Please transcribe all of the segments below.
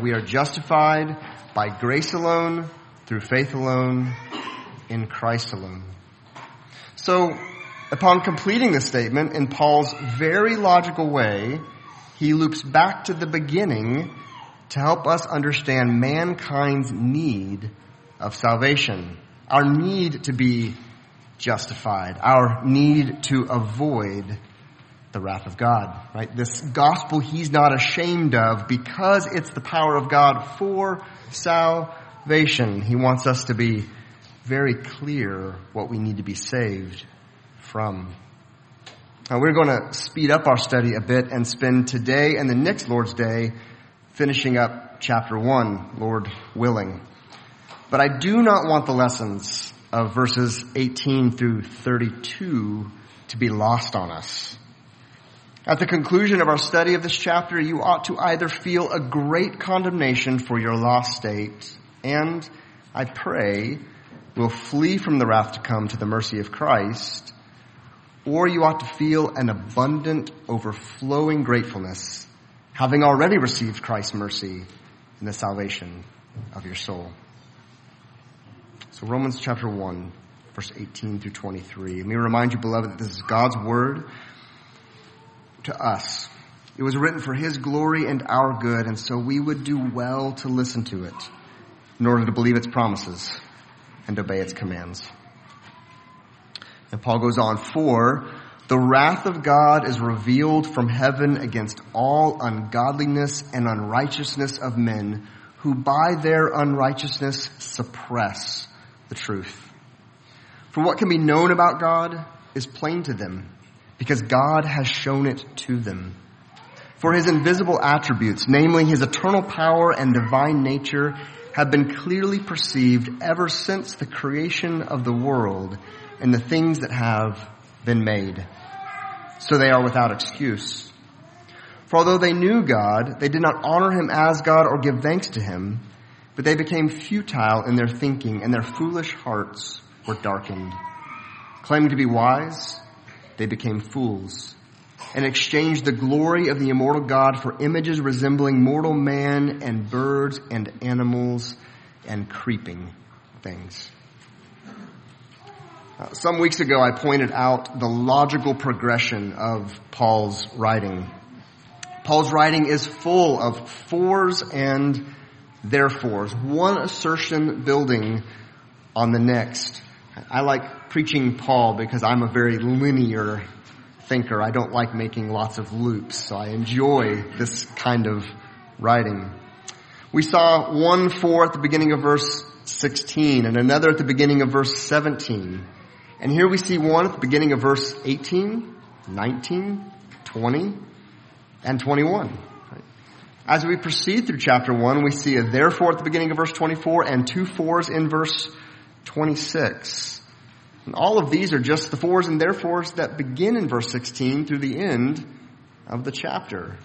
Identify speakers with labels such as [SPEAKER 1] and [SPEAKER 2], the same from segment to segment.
[SPEAKER 1] We are justified by grace alone, through faith alone, in Christ alone. So, upon completing this statement in Paul's very logical way, he loops back to the beginning to help us understand mankind's need of salvation. Our need to be justified. Our need to avoid the wrath of God, right? This gospel he's not ashamed of because it's the power of God for salvation. He wants us to be very clear what we need to be saved from. Now we're going to speed up our study a bit and spend today and the next Lord's Day finishing up chapter 1, Lord willing. But I do not want the lessons of verses 18 through 32 to be lost on us. At the conclusion of our study of this chapter, you ought to either feel a great condemnation for your lost state, and I pray will flee from the wrath to come to the mercy of Christ, or you ought to feel an abundant, overflowing gratefulness, having already received Christ's mercy in the salvation of your soul. So Romans chapter 1, verse 18 through 23. Let me remind you, beloved, that this is God's word to us. It was written for His glory and our good, and so we would do well to listen to it in order to believe its promises and obey its commands. And Paul goes on, for the wrath of God is revealed from heaven against all ungodliness and unrighteousness of men who by their unrighteousness suppress the truth. For what can be known about God is plain to them because God has shown it to them. For his invisible attributes, namely his eternal power and divine nature, have been clearly perceived ever since the creation of the world and the things that have been made. So they are without excuse. For although they knew God, they did not honor him as God or give thanks to him, but they became futile in their thinking and their foolish hearts were darkened. Claiming to be wise, they became fools and exchanged the glory of the immortal God for images resembling mortal man and birds and animals and creeping things. Uh, some weeks ago, I pointed out the logical progression of Paul's writing. Paul's writing is full of fors and therefores, one assertion building on the next. I like preaching Paul because I'm a very linear thinker. I don't like making lots of loops, so I enjoy this kind of writing. We saw one for at the beginning of verse 16 and another at the beginning of verse 17. And here we see one at the beginning of verse 18, 19, 20, and 21. As we proceed through chapter 1, we see a therefore at the beginning of verse 24 and two fors in verse 26. And all of these are just the fors and therefores that begin in verse 16 through the end of the chapter.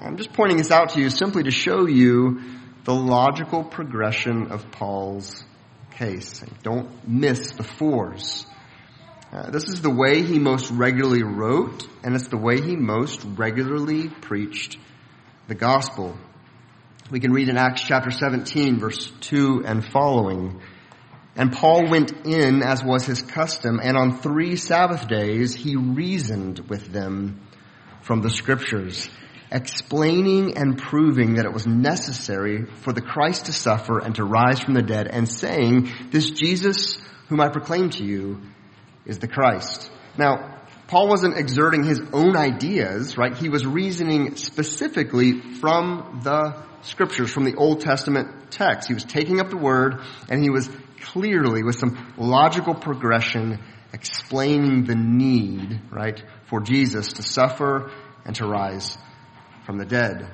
[SPEAKER 1] I'm just pointing this out to you simply to show you the logical progression of Paul's case. Don't miss the fors. Uh, this is the way he most regularly wrote, and it's the way he most regularly preached the gospel. We can read in Acts chapter 17, verse 2 and following. And Paul went in as was his custom, and on three Sabbath days he reasoned with them from the scriptures, explaining and proving that it was necessary for the Christ to suffer and to rise from the dead, and saying, this Jesus whom I proclaim to you is the Christ. Now, Paul wasn't exerting his own ideas, right? He was reasoning specifically from the scriptures, from the Old Testament text. He was taking up the word and he was clearly, with some logical progression, explaining the need, right, for Jesus to suffer and to rise from the dead.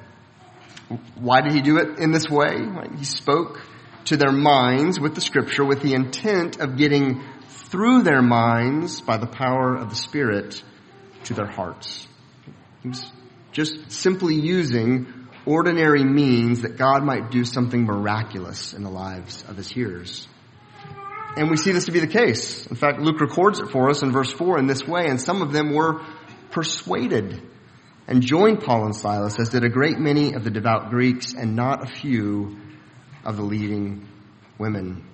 [SPEAKER 1] Why did he do it in this way? He spoke to their minds with the scripture with the intent of getting through their minds by the power of the Spirit to their hearts. He was just simply using ordinary means that God might do something miraculous in the lives of his hearers. And we see this to be the case. In fact, Luke records it for us in verse 4 in this way, and some of them were persuaded and joined Paul and Silas, as did a great many of the devout Greeks and not a few of the leading women.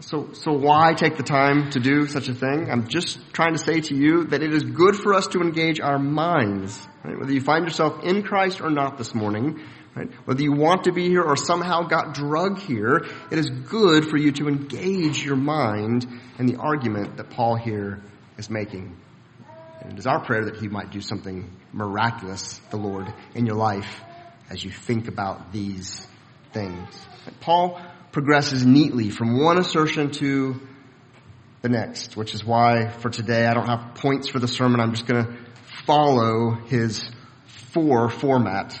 [SPEAKER 1] So, so why take the time to do such a thing? I'm just trying to say to you that it is good for us to engage our minds. Right? Whether you find yourself in Christ or not this morning, right? whether you want to be here or somehow got drug here, it is good for you to engage your mind in the argument that Paul here is making. And it is our prayer that he might do something miraculous, the Lord, in your life as you think about these things. Paul progresses neatly from one assertion to the next, which is why for today I don't have points for the sermon. I'm just going to follow his for format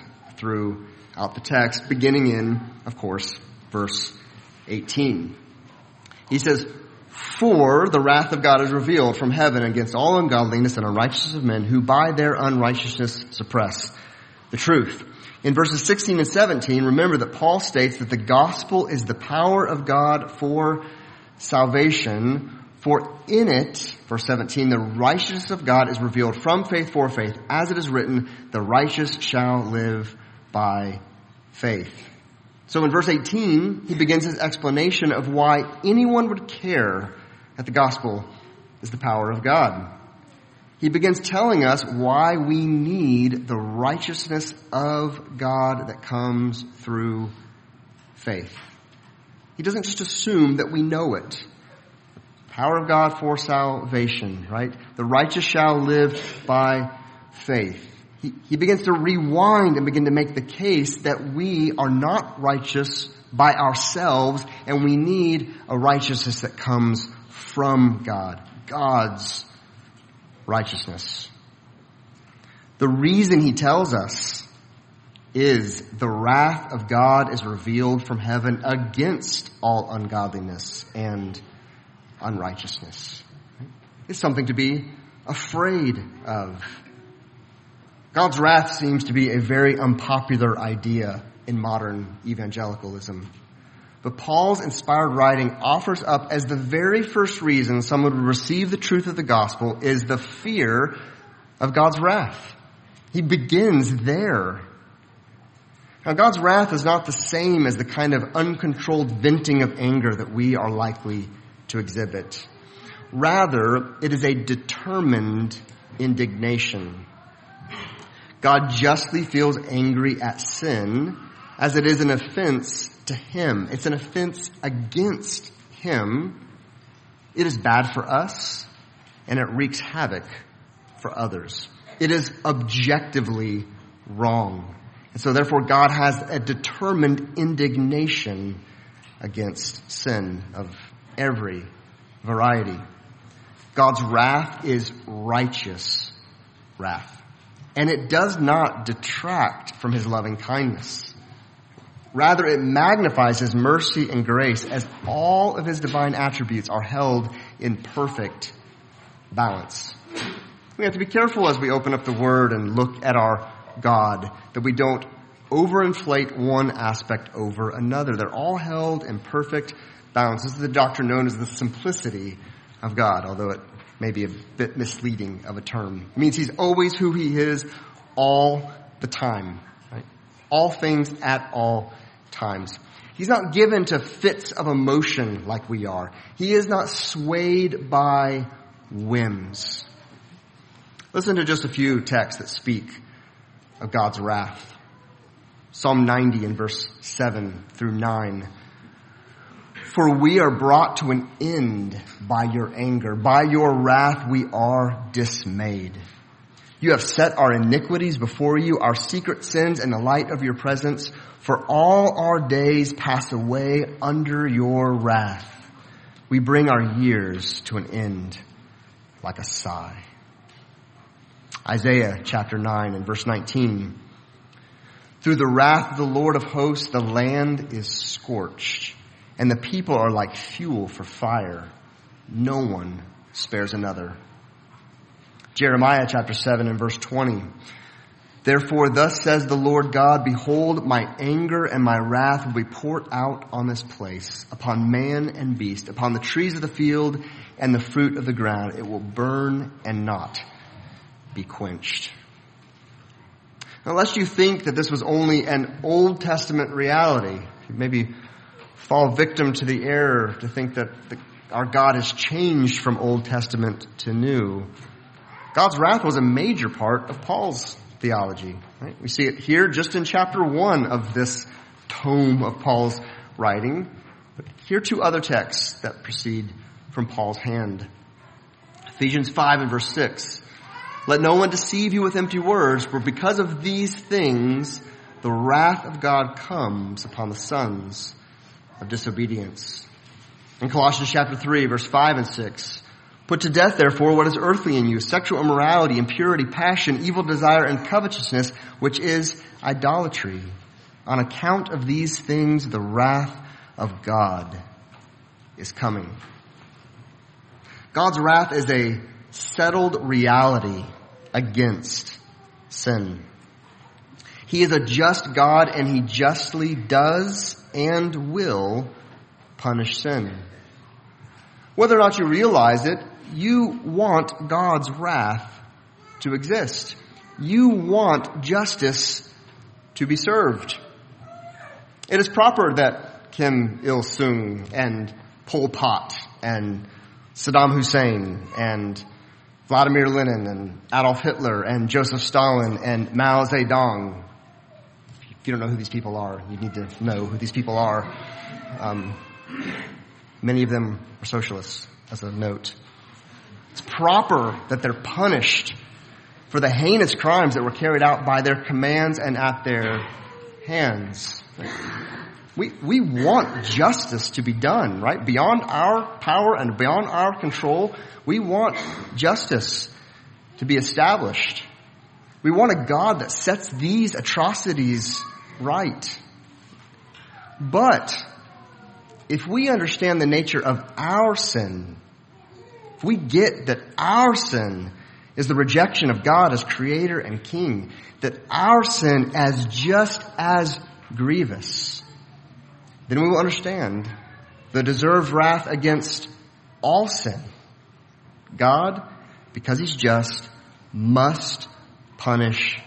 [SPEAKER 1] throughout the text, beginning in, of course, verse 18. He says, For the wrath of God is revealed from heaven against all ungodliness and unrighteousness of men who by their unrighteousness suppress the truth. In verses 16 and 17, remember that Paul states that the gospel is the power of God for salvation, for in it, verse 17, the righteousness of God is revealed from faith for faith, as it is written, the righteous shall live by faith. So in verse 18, he begins his explanation of why anyone would care that the gospel is the power of God he begins telling us why we need the righteousness of God that comes through faith. He doesn't just assume that we know it. The Power of God for salvation, right? The righteous shall live by faith. He, begins to rewind and begin to make the case that we are not righteous by ourselves and we need a righteousness that comes from God. God's righteousness. The reason he tells us is the wrath of God is revealed from heaven against all ungodliness and unrighteousness. It's something to be afraid of. God's wrath seems to be a very unpopular idea in modern evangelicalism. But Paul's inspired writing offers up as the very first reason someone would receive the truth of the gospel is the fear of God's wrath. He begins there. Now God's wrath is not the same as the kind of uncontrolled venting of anger that we are likely to exhibit. Rather, it is a determined indignation. God justly feels angry at sin as it is an offense to Him. It's an offense against Him. It is bad for us and it wreaks havoc for others. It is objectively wrong. And so therefore God has a determined indignation against sin of every variety. God's wrath is righteous wrath. And it does not detract from his loving kindness. Rather, it magnifies His mercy and grace as all of His divine attributes are held in perfect balance. We have to be careful as we open up the Word and look at our God that we don't overinflate one aspect over another. They're all held in perfect balance. This is the doctrine known as the simplicity of God, although it may be a bit misleading of a term. It means He's always who He is all the time. Right? All things at all times. He's not given to fits of emotion like we are. He is not swayed by whims. Listen to just a few texts that speak of God's wrath. Psalm 90 in verse 7 through 9. For we are brought to an end by your anger. By your wrath we are dismayed. You have set our iniquities before you, our secret sins in the light of your presence. For all our days pass away under your wrath. We bring our years to an end like a sigh. Isaiah chapter 9 and verse 19. Through the wrath of the Lord of hosts, the land is scorched, and the people are like fuel for fire. No one spares another. Jeremiah chapter 7 and verse 20. Therefore, thus says the Lord God, behold, my anger and my wrath will be poured out on this place, upon man and beast, upon the trees of the field and the fruit of the ground. It will burn and not be quenched. Unless you think that this was only an Old Testament reality, maybe fall victim to the error to think that the, our God has changed from Old Testament to New. God's wrath was a major part of Paul's theology. Right? We see it here just in chapter one of this tome of Paul's writing. But here are two other texts that proceed from Paul's hand. Ephesians 5 and verse 6. Let no one deceive you with empty words, for because of these things, the wrath of God comes upon the sons of disobedience. In Colossians chapter 3, verse 5 and 6, Put to death, therefore, what is earthly in you, sexual immorality, impurity, passion, evil desire, and covetousness, which is idolatry. On account of these things, the wrath of God is coming. God's wrath is a settled reality against sin. He is a just God and he justly does and will punish sin. Whether or not you realize it, you want God's wrath to exist. You want justice to be served. It is proper that Kim Il Sung and Pol Pot and Saddam Hussein and Vladimir Lenin and Adolf Hitler and Joseph Stalin and Mao Zedong. You don't know who these people are, you need to know who these people are. Um, many of them are socialists, as a note. It's proper that they're punished for the heinous crimes that were carried out by their commands and at their hands. We, we want justice to be done, right? Beyond our power and beyond our control, we want justice to be established. We want a God that sets these atrocities right. But, if we understand the nature of our sin, if we get that our sin is the rejection of God as creator and king, that our sin as just as grievous, then we will understand the deserved wrath against all sin. God, because He's just, must punish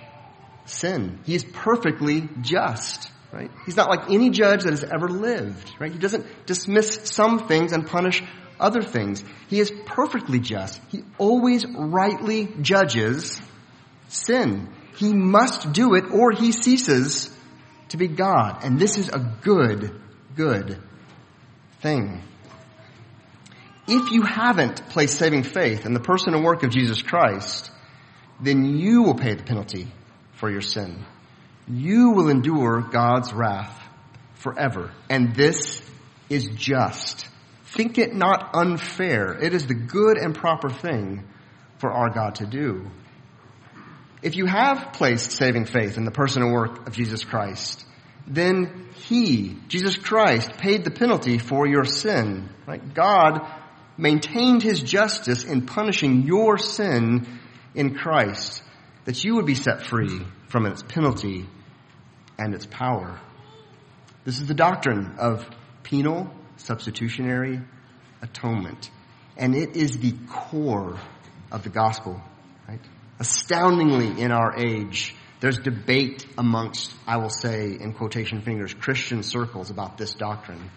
[SPEAKER 1] sin. He is perfectly just, right? He's not like any judge that has ever lived, right? He doesn't dismiss some things and punish other things. He is perfectly just. He always rightly judges sin. He must do it or he ceases to be God. And this is a good good thing. If you haven't placed saving faith in the person and work of Jesus Christ, then you will pay the penalty for your sin. You will endure God's wrath forever. And this is just. Think it not unfair. It is the good and proper thing for our God to do. If you have placed saving faith in the person and work of Jesus Christ, then He, Jesus Christ, paid the penalty for your sin. Right? God maintained His justice in punishing your sin in Christ, that you would be set free from its penalty and its power. This is the doctrine of penal substitutionary atonement. And it is the core of the gospel, right? Astoundingly in our age, there's debate amongst, I will say, in quotation fingers, Christian circles about this doctrine.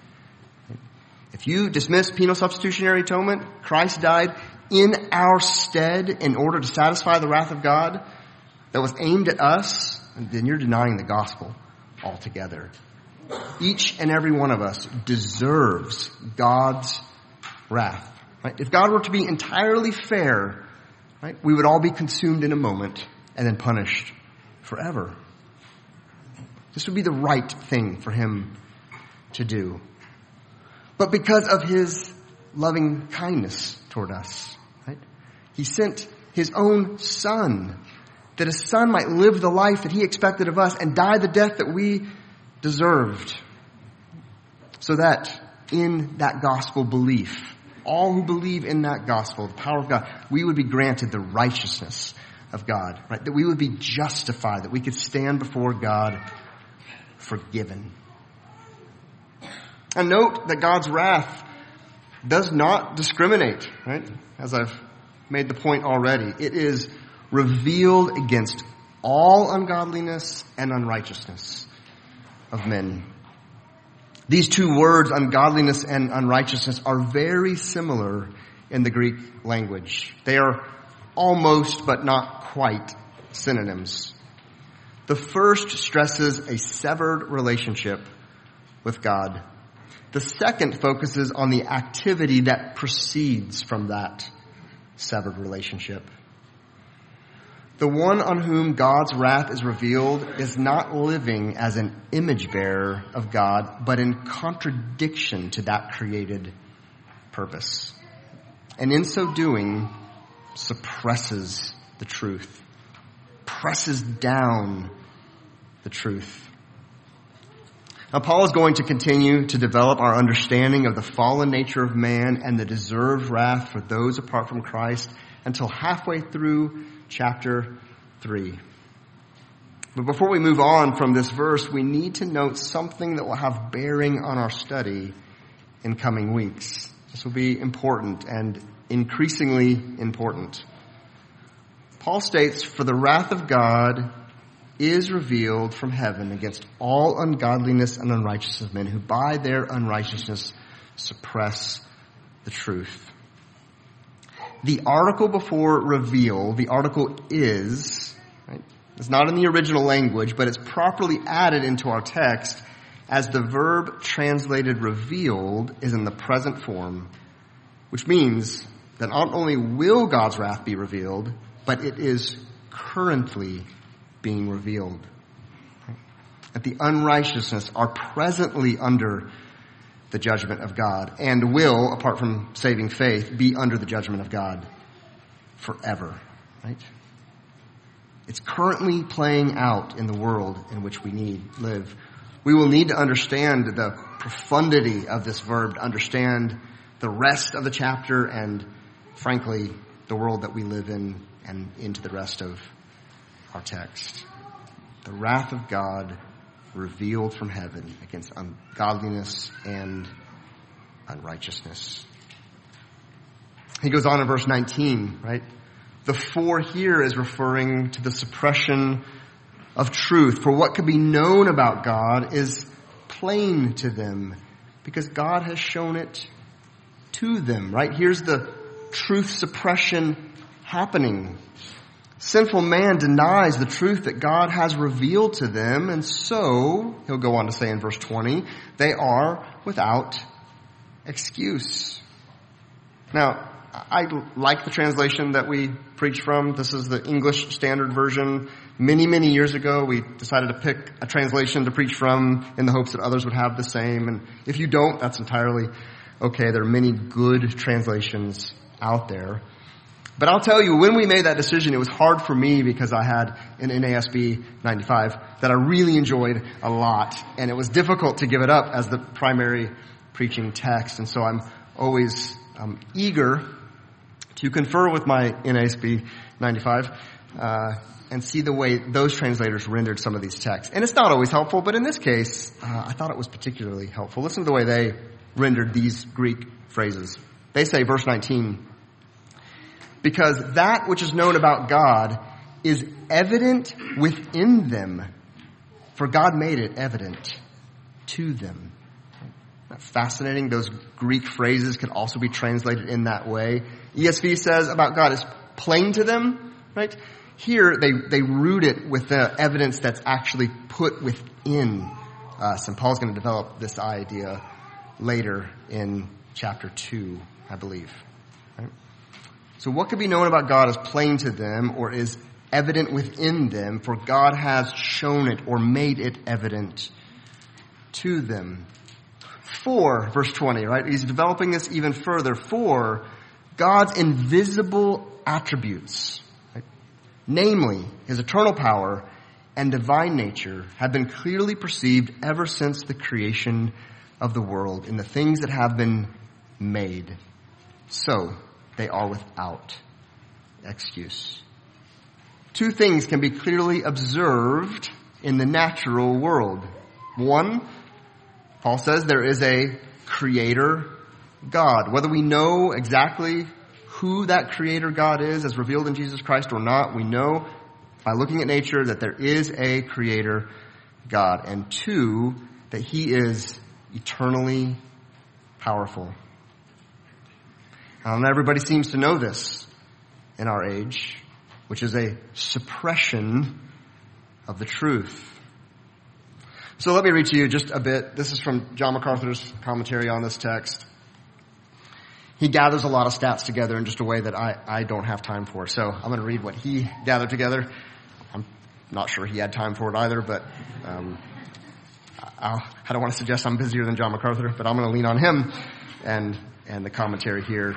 [SPEAKER 1] If you dismiss penal substitutionary atonement, Christ died in our stead in order to satisfy the wrath of God that was aimed at us, then you're denying the gospel altogether. Each and every one of us deserves God's wrath. Right? If God were to be entirely fair, right, we would all be consumed in a moment and then punished forever. This would be the right thing for him to do. But because of his loving kindness toward us, right? He sent his own son that his son might live the life that he expected of us and die the death that we deserved. So that in that gospel belief, all who believe in that gospel, the power of God, we would be granted the righteousness of God, right? That we would be justified, that we could stand before God forgiven. And note that God's wrath does not discriminate, right? As I've made the point already. It is revealed against all ungodliness and unrighteousness of men. These two words, ungodliness and unrighteousness, are very similar in the Greek language. They are almost but not quite synonyms. The first stresses a severed relationship with God. The second focuses on the activity that proceeds from that severed relationship. The one on whom God's wrath is revealed is not living as an image bearer of God, but in contradiction to that created purpose. And in so doing, suppresses the truth, presses down the truth. Now, Paul is going to continue to develop our understanding of the fallen nature of man and the deserved wrath for those apart from Christ until halfway through chapter 3. But before we move on from this verse, we need to note something that will have bearing on our study in coming weeks. This will be important and increasingly important. Paul states, For the wrath of God is revealed from heaven against all ungodliness and unrighteousness of men who by their unrighteousness suppress the truth. The article before reveal, the article is, right, it's not in the original language, but it's properly added into our text as the verb translated revealed is in the present form, which means that not only will God's wrath be revealed, but it is currently being revealed. That the unrighteousness are presently under the judgment of God and will, apart from saving faith, be under the judgment of God forever. Right? It's currently playing out in the world in which we need live. We will need to understand the profundity of this verb to understand the rest of the chapter and, frankly, the world that we live in and into the rest of our text. The wrath of God revealed from heaven against ungodliness and unrighteousness. He goes on in verse 19, right? The for here is referring to the suppression of truth. For what could be known about God is plain to them because God has shown it to them, right? Here's the truth suppression happening Sinful man denies the truth that God has revealed to them, and so, he'll go on to say in verse 20, they are without excuse. Now, I like the translation that we preach from. This is the English Standard Version. Many, many years ago, we decided to pick a translation to preach from in the hopes that others would have the same. And if you don't, that's entirely okay. There are many good translations out there. But I'll tell you, when we made that decision, it was hard for me because I had an NASB 95 that I really enjoyed a lot. And it was difficult to give it up as the primary preaching text. And so I'm always um, eager to confer with my NASB 95 uh, and see the way those translators rendered some of these texts. And it's not always helpful, but in this case, uh, I thought it was particularly helpful. Listen to the way they rendered these Greek phrases. They say, verse 19, because that which is known about God is evident within them, for God made it evident to them. That's fascinating. Those Greek phrases can also be translated in that way. ESV says about God is plain to them, right? Here, they, they root it with the evidence that's actually put within us. And Paul's going to develop this idea later in chapter 2, I believe. So what could be known about God is plain to them or is evident within them, for God has shown it or made it evident to them. For, verse 20, right? He's developing this even further. For God's invisible attributes, right? namely his eternal power and divine nature, have been clearly perceived ever since the creation of the world in the things that have been made. So, they are without excuse. Two things can be clearly observed in the natural world. One, Paul says there is a creator God. Whether we know exactly who that creator God is as revealed in Jesus Christ or not, we know by looking at nature that there is a creator God, and two, that he is eternally powerful. Not everybody seems to know this in our age, which is a suppression of the truth. So let me read to you just a bit. This is from John MacArthur's commentary on this text. He gathers a lot of stats together in just a way that I, I don't have time for. So I'm going to read what he gathered together. I'm not sure he had time for it either, but um, I, I don't want to suggest I'm busier than John MacArthur, but I'm going to lean on him and and the commentary here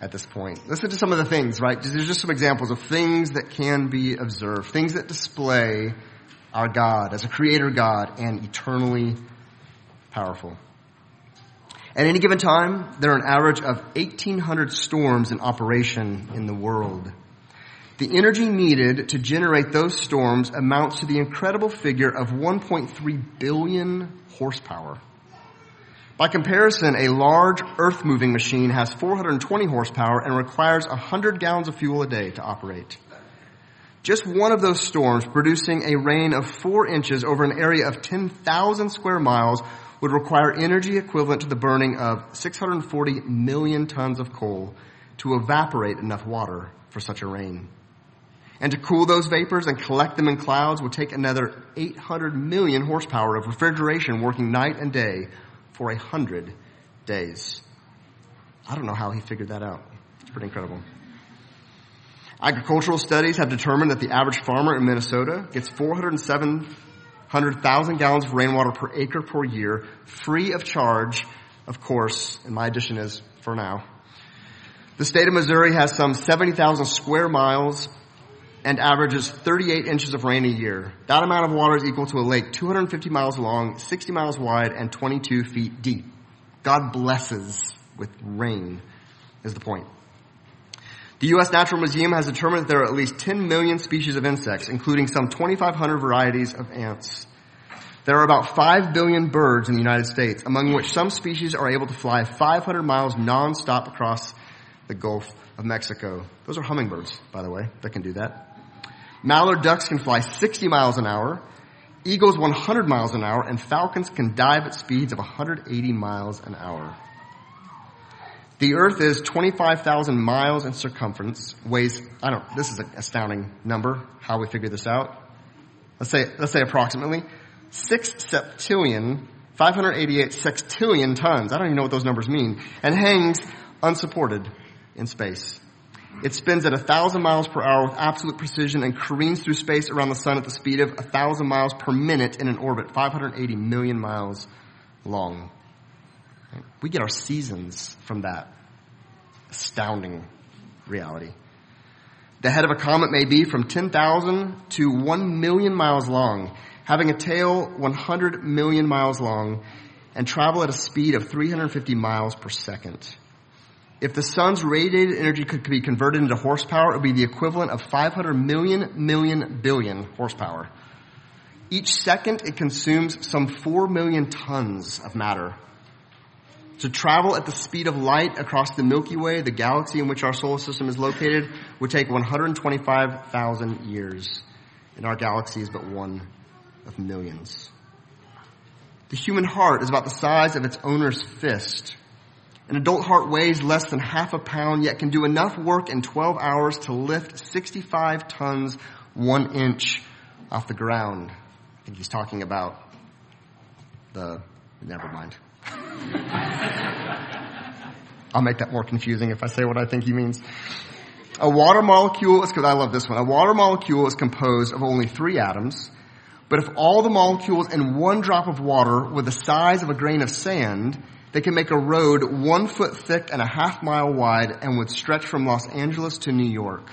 [SPEAKER 1] at this point. Listen to some of the things, right? There's just some examples of things that can be observed, things that display our God as a creator God and eternally powerful. At any given time, there are an average of 1,800 storms in operation in the world. The energy needed to generate those storms amounts to the incredible figure of 1.3 billion horsepower. By comparison, a large earth moving machine has 420 horsepower and requires 100 gallons of fuel a day to operate. Just one of those storms producing a rain of four inches over an area of 10,000 square miles would require energy equivalent to the burning of 640 million tons of coal to evaporate enough water for such a rain. And to cool those vapors and collect them in clouds would take another 800 million horsepower of refrigeration working night and day for a hundred days. I don't know how he figured that out. It's pretty incredible. Agricultural studies have determined that the average farmer in Minnesota gets 407,000 gallons of rainwater per acre per year, free of charge, of course, and my addition is for now. The state of Missouri has some 70,000 square miles and averages 38 inches of rain a year. That amount of water is equal to a lake 250 miles long, 60 miles wide, and 22 feet deep. God blesses with rain, is the point. The U.S. Natural Museum has determined that there are at least 10 million species of insects, including some 2,500 varieties of ants. There are about 5 billion birds in the United States, among which some species are able to fly 500 miles nonstop across the Gulf of Mexico. Those are hummingbirds, by the way, that can do that. Mallard ducks can fly 60 miles an hour, eagles 100 miles an hour, and falcons can dive at speeds of 180 miles an hour. The earth is 25,000 miles in circumference, weighs, I don't, this is an astounding number, how we figure this out. Let's say, let's say approximately 6 septillion, 588 sextillion tons. I don't even know what those numbers mean. And hangs unsupported in space. It spins at 1,000 miles per hour with absolute precision and careens through space around the sun at the speed of 1,000 miles per minute in an orbit 580 million miles long. We get our seasons from that astounding reality. The head of a comet may be from 10,000 to 1 million miles long, having a tail 100 million miles long, and travel at a speed of 350 miles per second. If the sun's radiated energy could be converted into horsepower, it would be the equivalent of 500 million million billion horsepower. Each second, it consumes some 4 million tons of matter. To travel at the speed of light across the Milky Way, the galaxy in which our solar system is located, would take 125,000 years. And our galaxy is but one of millions. The human heart is about the size of its owner's fist. An adult heart weighs less than half a pound, yet can do enough work in 12 hours to lift 65 tons, one inch off the ground. I think he's talking about the, never mind. I'll make that more confusing if I say what I think he means. A water molecule is, because I love this one, a water molecule is composed of only three atoms, but if all the molecules in one drop of water were the size of a grain of sand, they can make a road one foot thick and a half mile wide and would stretch from Los Angeles to New York.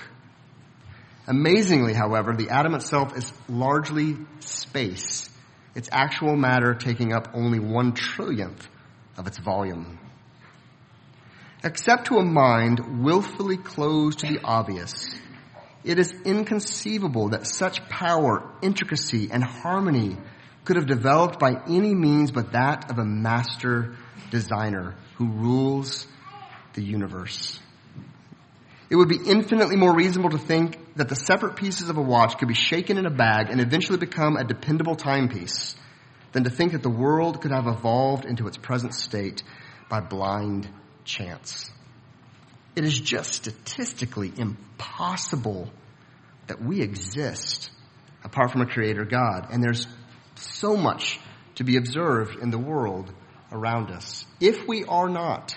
[SPEAKER 1] Amazingly, however, the atom itself is largely space its actual matter taking up only one trillionth of its volume. Except to a mind willfully closed to the obvious, it is inconceivable that such power, intricacy, and harmony could have developed by any means but that of a master designer who rules the universe. It would be infinitely more reasonable to think that the separate pieces of a watch could be shaken in a bag and eventually become a dependable timepiece than to think that the world could have evolved into its present state by blind chance. It is just statistically impossible that we exist apart from a creator God. And there's so much to be observed in the world around us. If we are not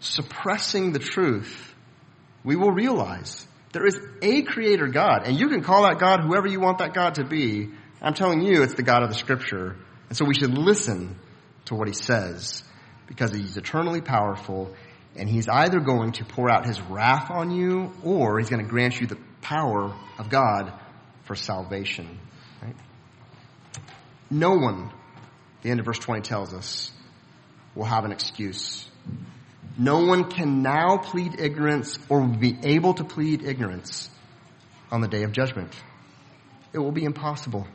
[SPEAKER 1] suppressing the truth, we will realize there is a creator God. And you can call that God whoever you want that God to be. I'm telling you, it's the God of the scripture. And so we should listen to what he says because he's eternally powerful and he's either going to pour out his wrath on you or he's going to grant you the power of God for salvation. Right? No one, the end of verse 20 tells us, will have an excuse. No one can now plead ignorance or be able to plead ignorance on the day of judgment. It will be impossible.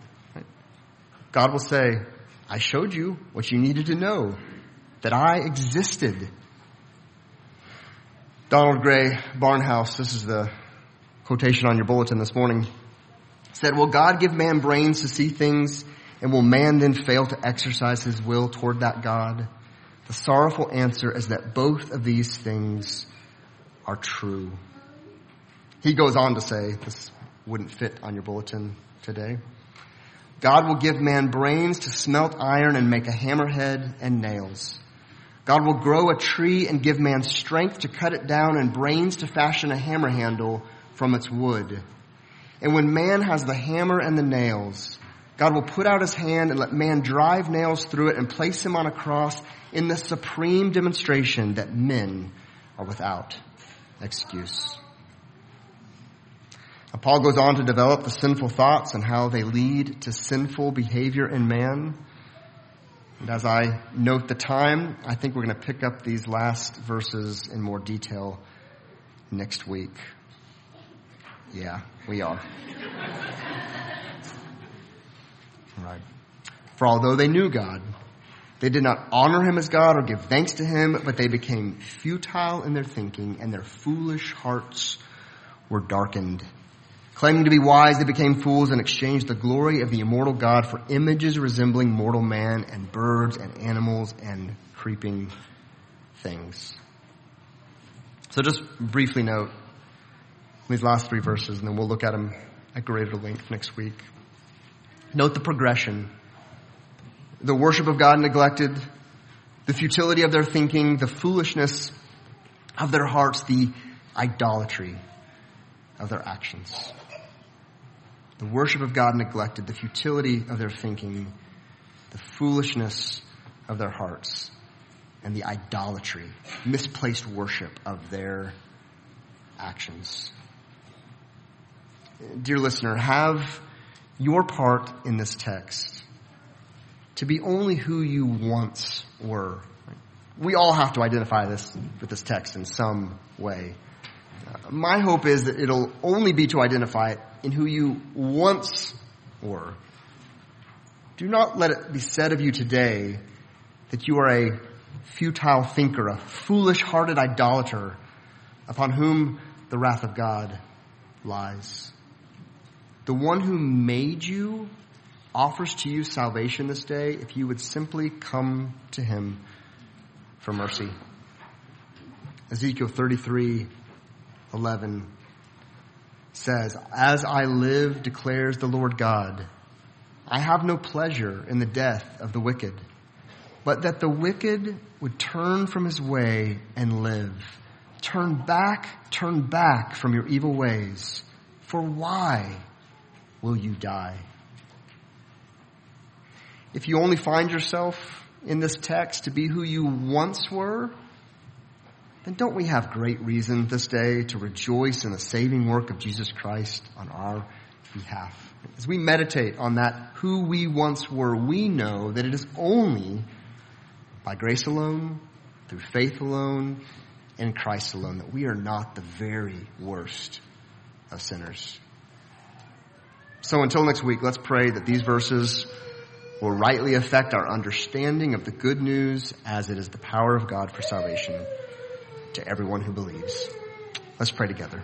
[SPEAKER 1] God will say, I showed you what you needed to know, that I existed. Donald Grey Barnhouse, this is the quotation on your bulletin this morning, said, Will God give man brains to see things, and will man then fail to exercise his will toward that God? The sorrowful answer is that both of these things are true. He goes on to say, this wouldn't fit on your bulletin today. God will give man brains to smelt iron and make a hammerhead and nails. God will grow a tree and give man strength to cut it down and brains to fashion a hammer handle from its wood. And when man has the hammer and the nails, God will put out his hand and let man drive nails through it and place him on a cross in the supreme demonstration that men are without excuse. Paul goes on to develop the sinful thoughts and how they lead to sinful behavior in man. And as I note the time, I think we're going to pick up these last verses in more detail next week. Yeah, we are. right. For although they knew God, they did not honor him as God or give thanks to him, but they became futile in their thinking and their foolish hearts were darkened. Claiming to be wise, they became fools and exchanged the glory of the immortal God for images resembling mortal man and birds and animals and creeping things. So just briefly note these last three verses and then we'll look at them at greater length next week. Note the progression. The worship of God neglected, the futility of their thinking, the foolishness of their hearts, the idolatry of their actions the worship of God neglected, the futility of their thinking, the foolishness of their hearts, and the idolatry, misplaced worship of their actions. Dear listener, have your part in this text to be only who you once were. We all have to identify this with this text in some way. My hope is that it'll only be to identify it in who you once were. Do not let it be said of you today that you are a futile thinker, a foolish hearted idolater upon whom the wrath of God lies. The one who made you offers to you salvation this day if you would simply come to him for mercy. Ezekiel 33, 11 says, As I live, declares the Lord God, I have no pleasure in the death of the wicked, but that the wicked would turn from his way and live. Turn back, turn back from your evil ways. For why will you die? If you only find yourself in this text to be who you once were, then don't we have great reason this day to rejoice in the saving work of Jesus Christ on our behalf? As we meditate on that who we once were, we know that it is only by grace alone, through faith alone, in Christ alone that we are not the very worst of sinners. So until next week, let's pray that these verses will rightly affect our understanding of the good news as it is the power of God for salvation to everyone who believes. Let's pray together.